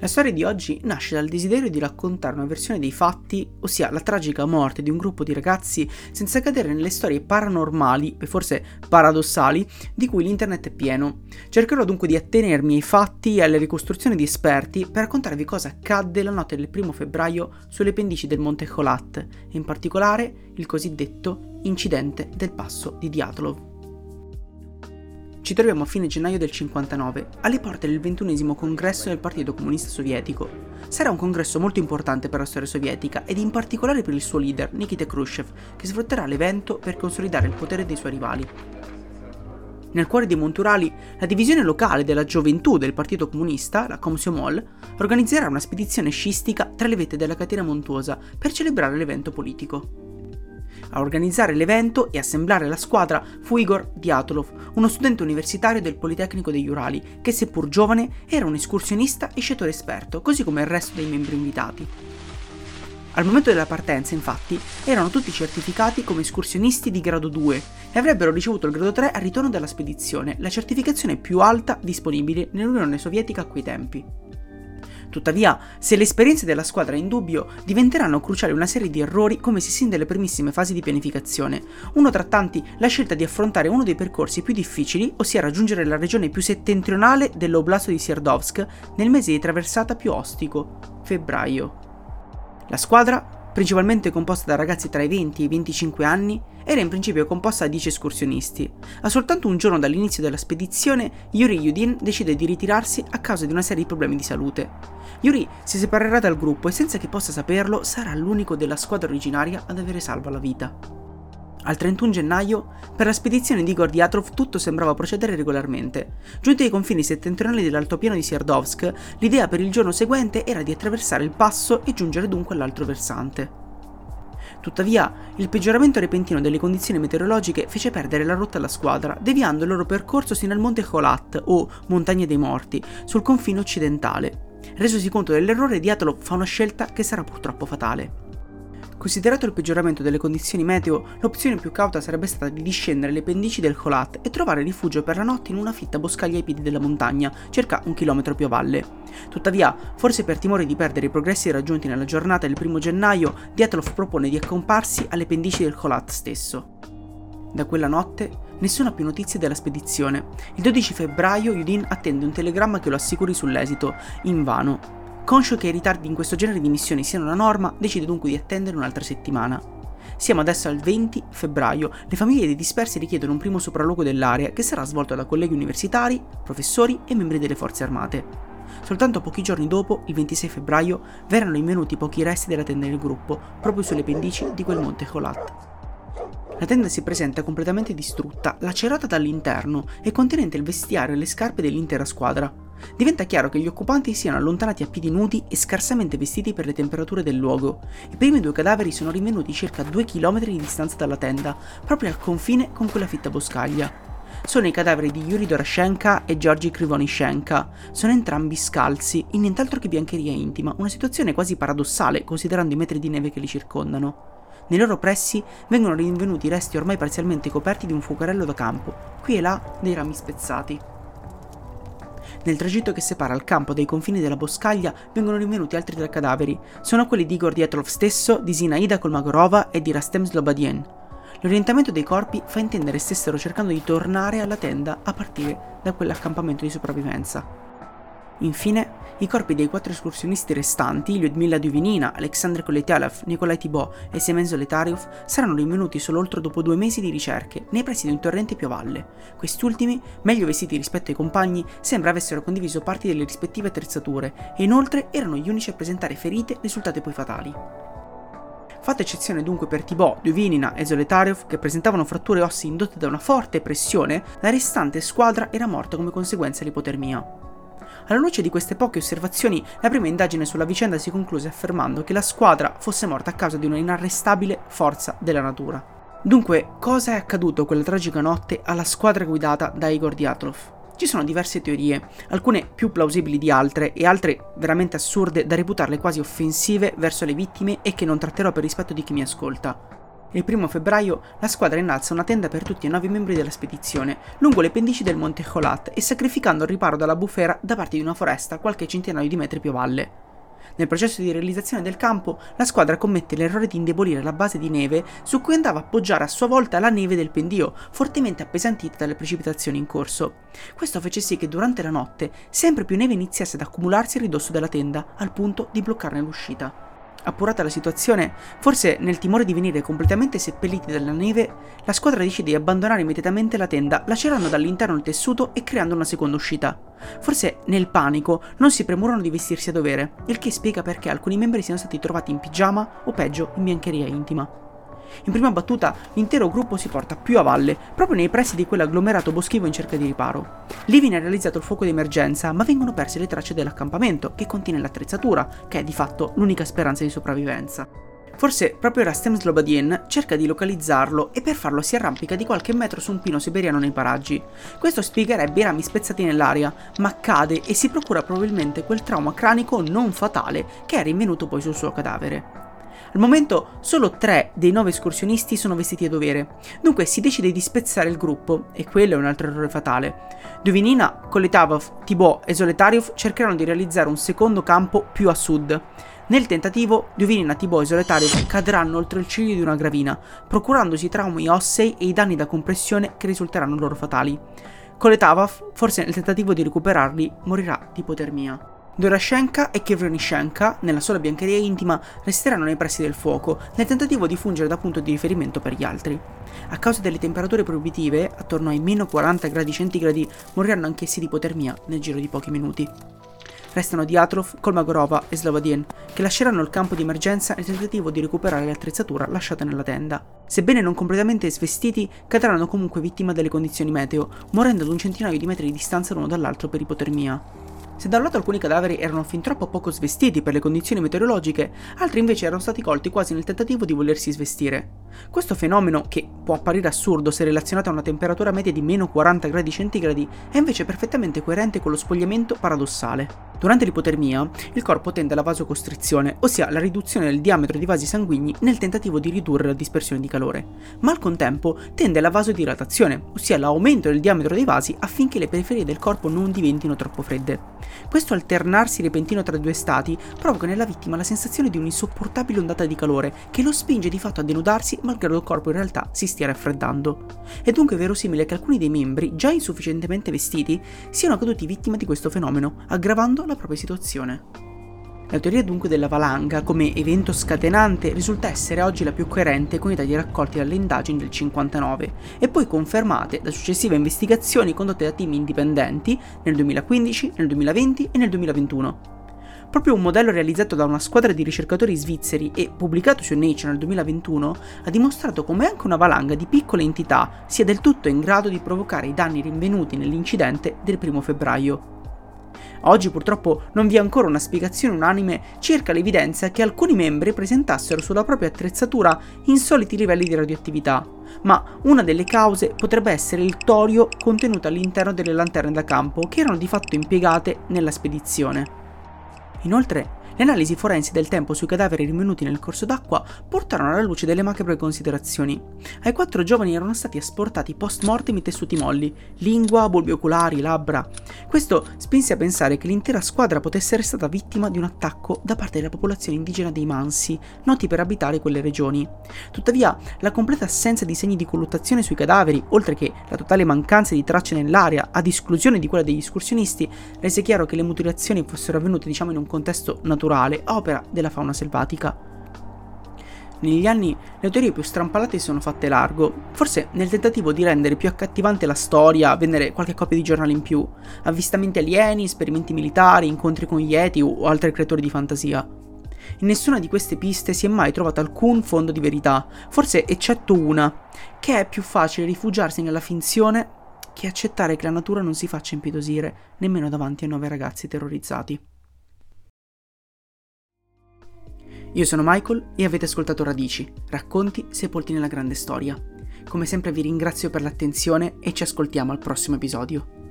La storia di oggi nasce dal desiderio di raccontare una versione dei fatti, ossia la tragica morte di un gruppo di ragazzi, senza cadere nelle storie paranormali e forse paradossali di cui l'internet è pieno. Cercherò dunque di attenermi ai fatti e alle ricostruzioni di esperti per raccontarvi cosa accadde la notte del primo febbraio sulle pendici del Monte Kholat, e in particolare il cosiddetto incidente del passo di Diatlov. Ci troviamo a fine gennaio del 59, alle porte del ventunesimo congresso del Partito Comunista Sovietico. Sarà un congresso molto importante per la storia sovietica ed in particolare per il suo leader, Nikita Khrushchev, che sfrutterà l'evento per consolidare il potere dei suoi rivali. Nel cuore dei Monturali, la divisione locale della gioventù del Partito Comunista, la Komsomol, organizzerà una spedizione scistica tra le vette della catena montuosa per celebrare l'evento politico. A organizzare l'evento e assemblare la squadra fu Igor Diatlov, uno studente universitario del Politecnico degli Urali, che seppur giovane era un escursionista e sciatore esperto, così come il resto dei membri invitati. Al momento della partenza, infatti, erano tutti certificati come escursionisti di grado 2 e avrebbero ricevuto il grado 3 al ritorno della spedizione, la certificazione più alta disponibile nell'Unione Sovietica a quei tempi. Tuttavia, se le esperienze della squadra è in dubbio, diventeranno cruciali una serie di errori come si sin delle primissime fasi di pianificazione. Uno tra tanti, la scelta di affrontare uno dei percorsi più difficili, ossia raggiungere la regione più settentrionale dell'Oblast di Sierdovsk nel mese di traversata più ostico, febbraio. La squadra principalmente composta da ragazzi tra i 20 e i 25 anni, era in principio composta da 10 escursionisti. A soltanto un giorno dall'inizio della spedizione, Yuri Yudin decide di ritirarsi a causa di una serie di problemi di salute. Yuri si separerà dal gruppo e senza che possa saperlo sarà l'unico della squadra originaria ad avere salva la vita. Al 31 gennaio, per la spedizione di Igor Diatrov tutto sembrava procedere regolarmente. Giunti ai confini settentrionali dell'altopiano di Sierdovsk, l'idea per il giorno seguente era di attraversare il passo e giungere dunque all'altro versante. Tuttavia, il peggioramento repentino delle condizioni meteorologiche fece perdere la rotta alla squadra, deviando il loro percorso sino al monte Kholat, o Montagna dei Morti, sul confine occidentale. Resosi conto dell'errore, Diatlov fa una scelta che sarà purtroppo fatale. Considerato il peggioramento delle condizioni meteo, l'opzione più cauta sarebbe stata di discendere le pendici del Kholat e trovare rifugio per la notte in una fitta boscaglia ai piedi della montagna, circa un chilometro più a valle. Tuttavia, forse per timore di perdere i progressi raggiunti nella giornata del primo gennaio, Dyatlov propone di accomparsi alle pendici del Kholat stesso. Da quella notte, nessuna più notizia della spedizione. Il 12 febbraio Yudin attende un telegramma che lo assicuri sull'esito, invano. Conscio che i ritardi in questo genere di missioni siano la norma, decide dunque di attendere un'altra settimana. Siamo adesso al 20 febbraio, le famiglie dei dispersi richiedono un primo sopralluogo dell'area che sarà svolto da colleghi universitari, professori e membri delle forze armate. Soltanto pochi giorni dopo, il 26 febbraio, verranno invenuti pochi resti della tenda del gruppo, proprio sulle pendici di quel monte Kholat. La tenda si presenta completamente distrutta, lacerata dall'interno e contenente il vestiario e le scarpe dell'intera squadra diventa chiaro che gli occupanti siano allontanati a piedi nudi e scarsamente vestiti per le temperature del luogo. I primi due cadaveri sono rinvenuti circa 2 km di distanza dalla tenda, proprio al confine con quella fitta boscaglia. Sono i cadaveri di Yuri Doroshenka e Georgi Krivonishenka. Sono entrambi scalzi, in nient'altro che biancheria intima, una situazione quasi paradossale considerando i metri di neve che li circondano. Nei loro pressi vengono rinvenuti resti ormai parzialmente coperti di un fuocherello da campo, qui e là dei rami spezzati. Nel tragitto che separa il campo dai confini della boscaglia vengono rinvenuti altri tre cadaveri. Sono quelli di Igor Dietlov stesso, di Zinaida Kolmagorova e di Rastem Slobodien. L'orientamento dei corpi fa intendere stessero cercando di tornare alla tenda a partire da quell'accampamento di sopravvivenza. Infine, i corpi dei quattro escursionisti restanti, Lyudmila Duvinina, Alexandr Koletialev, Nikolai Thibault e Semen Zoletariov, saranno rinvenuti solo oltre dopo due mesi di ricerche, nei pressi di un torrente più a valle. Questi ultimi, meglio vestiti rispetto ai compagni, sembra avessero condiviso parti delle rispettive attrezzature e inoltre erano gli unici a presentare ferite risultate poi fatali. Fatta eccezione dunque per Thibault, Duvinina e Zoletariov, che presentavano fratture ossee indotte da una forte pressione, la restante squadra era morta come conseguenza dell'ipotermia. Alla luce di queste poche osservazioni, la prima indagine sulla vicenda si concluse affermando che la squadra fosse morta a causa di una inarrestabile forza della natura. Dunque, cosa è accaduto quella tragica notte alla squadra guidata da Igor Diatlov? Ci sono diverse teorie, alcune più plausibili di altre e altre veramente assurde da reputarle quasi offensive verso le vittime e che non tratterò per rispetto di chi mi ascolta. Il primo febbraio la squadra innalza una tenda per tutti e nove membri della spedizione, lungo le pendici del monte Cholat e sacrificando il riparo dalla bufera da parte di una foresta qualche centinaio di metri più a valle. Nel processo di realizzazione del campo, la squadra commette l'errore di indebolire la base di neve su cui andava a appoggiare a sua volta la neve del pendio, fortemente appesantita dalle precipitazioni in corso. Questo fece sì che durante la notte sempre più neve iniziasse ad accumularsi a ridosso della tenda, al punto di bloccarne l'uscita. Appurata la situazione, forse nel timore di venire completamente seppelliti dalla neve, la squadra decide di abbandonare immediatamente la tenda, lacerando dall'interno il tessuto e creando una seconda uscita. Forse nel panico non si premurano di vestirsi a dovere, il che spiega perché alcuni membri siano stati trovati in pigiama o peggio in biancheria intima. In prima battuta l'intero gruppo si porta più a valle, proprio nei pressi di quell'agglomerato boschivo in cerca di riparo. Lì viene realizzato il fuoco di emergenza, ma vengono perse le tracce dell'accampamento, che contiene l'attrezzatura, che è di fatto l'unica speranza di sopravvivenza. Forse proprio Rastem Slobodien cerca di localizzarlo e per farlo si arrampica di qualche metro su un pino siberiano nei paraggi. Questo spiegherebbe i rami spezzati nell'aria, ma cade e si procura probabilmente quel trauma cranico non fatale che è rinvenuto poi sul suo cadavere. Al momento solo tre dei nove escursionisti sono vestiti a dovere, dunque si decide di spezzare il gruppo, e quello è un altro errore fatale. Duvinina, Koletavov, Thibaut e Zoletariov cercheranno di realizzare un secondo campo più a sud. Nel tentativo, Duvinina, Thibaut e Zoletariov cadranno oltre il ciglio di una gravina, procurandosi traumi ossei e i danni da compressione che risulteranno loro fatali. Koletavov, forse nel tentativo di recuperarli, morirà di ipotermia. Dorashenka e Kevronishenka, nella sola biancheria intima, resteranno nei pressi del fuoco, nel tentativo di fungere da punto di riferimento per gli altri. A causa delle temperature proibitive, attorno ai meno 40 gradi centigradi, moriranno anch'essi di ipotermia nel giro di pochi minuti. Restano Diatrov, Kolmagorova e Slavadien, che lasceranno il campo di emergenza nel tentativo di recuperare l'attrezzatura lasciata nella tenda. Sebbene non completamente svestiti, cadranno comunque vittima delle condizioni meteo, morendo ad un centinaio di metri di distanza l'uno dall'altro per ipotermia. Se da un lato alcuni cadaveri erano fin troppo poco svestiti per le condizioni meteorologiche, altri invece erano stati colti quasi nel tentativo di volersi svestire. Questo fenomeno, che può apparire assurdo se relazionato a una temperatura media di meno 40 gradi centigradi, è invece perfettamente coerente con lo spogliamento paradossale. Durante l'ipotermia, il corpo tende alla vasocostrizione, ossia la riduzione del diametro dei vasi sanguigni nel tentativo di ridurre la dispersione di calore, ma al contempo tende alla vasodilatazione, ossia l'aumento del diametro dei vasi affinché le periferie del corpo non diventino troppo fredde. Questo alternarsi repentino tra i due stati provoca nella vittima la sensazione di un'insopportabile ondata di calore che lo spinge di fatto a denudarsi malgrado il corpo in realtà si stia raffreddando. È dunque verosimile che alcuni dei membri, già insufficientemente vestiti, siano caduti vittima di questo fenomeno, aggravando la propria situazione. La teoria dunque della valanga come evento scatenante risulta essere oggi la più coerente con i dati raccolti dalle indagini del 59 e poi confermate da successive investigazioni condotte da team indipendenti nel 2015, nel 2020 e nel 2021. Proprio un modello realizzato da una squadra di ricercatori svizzeri e pubblicato su Nature nel 2021 ha dimostrato come anche una valanga di piccole entità sia del tutto in grado di provocare i danni rinvenuti nell'incidente del 1 febbraio. Oggi purtroppo non vi è ancora una spiegazione unanime circa l'evidenza che alcuni membri presentassero sulla propria attrezzatura insoliti livelli di radioattività, ma una delle cause potrebbe essere il torio contenuto all'interno delle lanterne da campo che erano di fatto impiegate nella spedizione. Inoltre, le analisi forensi del tempo sui cadaveri rinvenuti nel corso d'acqua portarono alla luce delle macabre considerazioni. Ai quattro giovani erano stati asportati post mortem i tessuti molli, lingua, bulbi oculari, labbra. Questo spinse a pensare che l'intera squadra potesse essere stata vittima di un attacco da parte della popolazione indigena dei Mansi, noti per abitare quelle regioni. Tuttavia, la completa assenza di segni di colluttazione sui cadaveri, oltre che la totale mancanza di tracce nell'area, ad esclusione di quella degli escursionisti, rese chiaro che le mutilazioni fossero avvenute diciamo in un contesto naturale naturale, opera della fauna selvatica. Negli anni le teorie più strampalate si sono fatte largo, forse nel tentativo di rendere più accattivante la storia, vendere qualche copia di giornale in più, avvistamenti alieni, esperimenti militari, incontri con Yeti o altri creatori di fantasia. In nessuna di queste piste si è mai trovato alcun fondo di verità, forse eccetto una, che è più facile rifugiarsi nella finzione che accettare che la natura non si faccia impietosire nemmeno davanti a nove ragazzi terrorizzati. Io sono Michael e avete ascoltato Radici, racconti sepolti nella grande storia. Come sempre vi ringrazio per l'attenzione e ci ascoltiamo al prossimo episodio.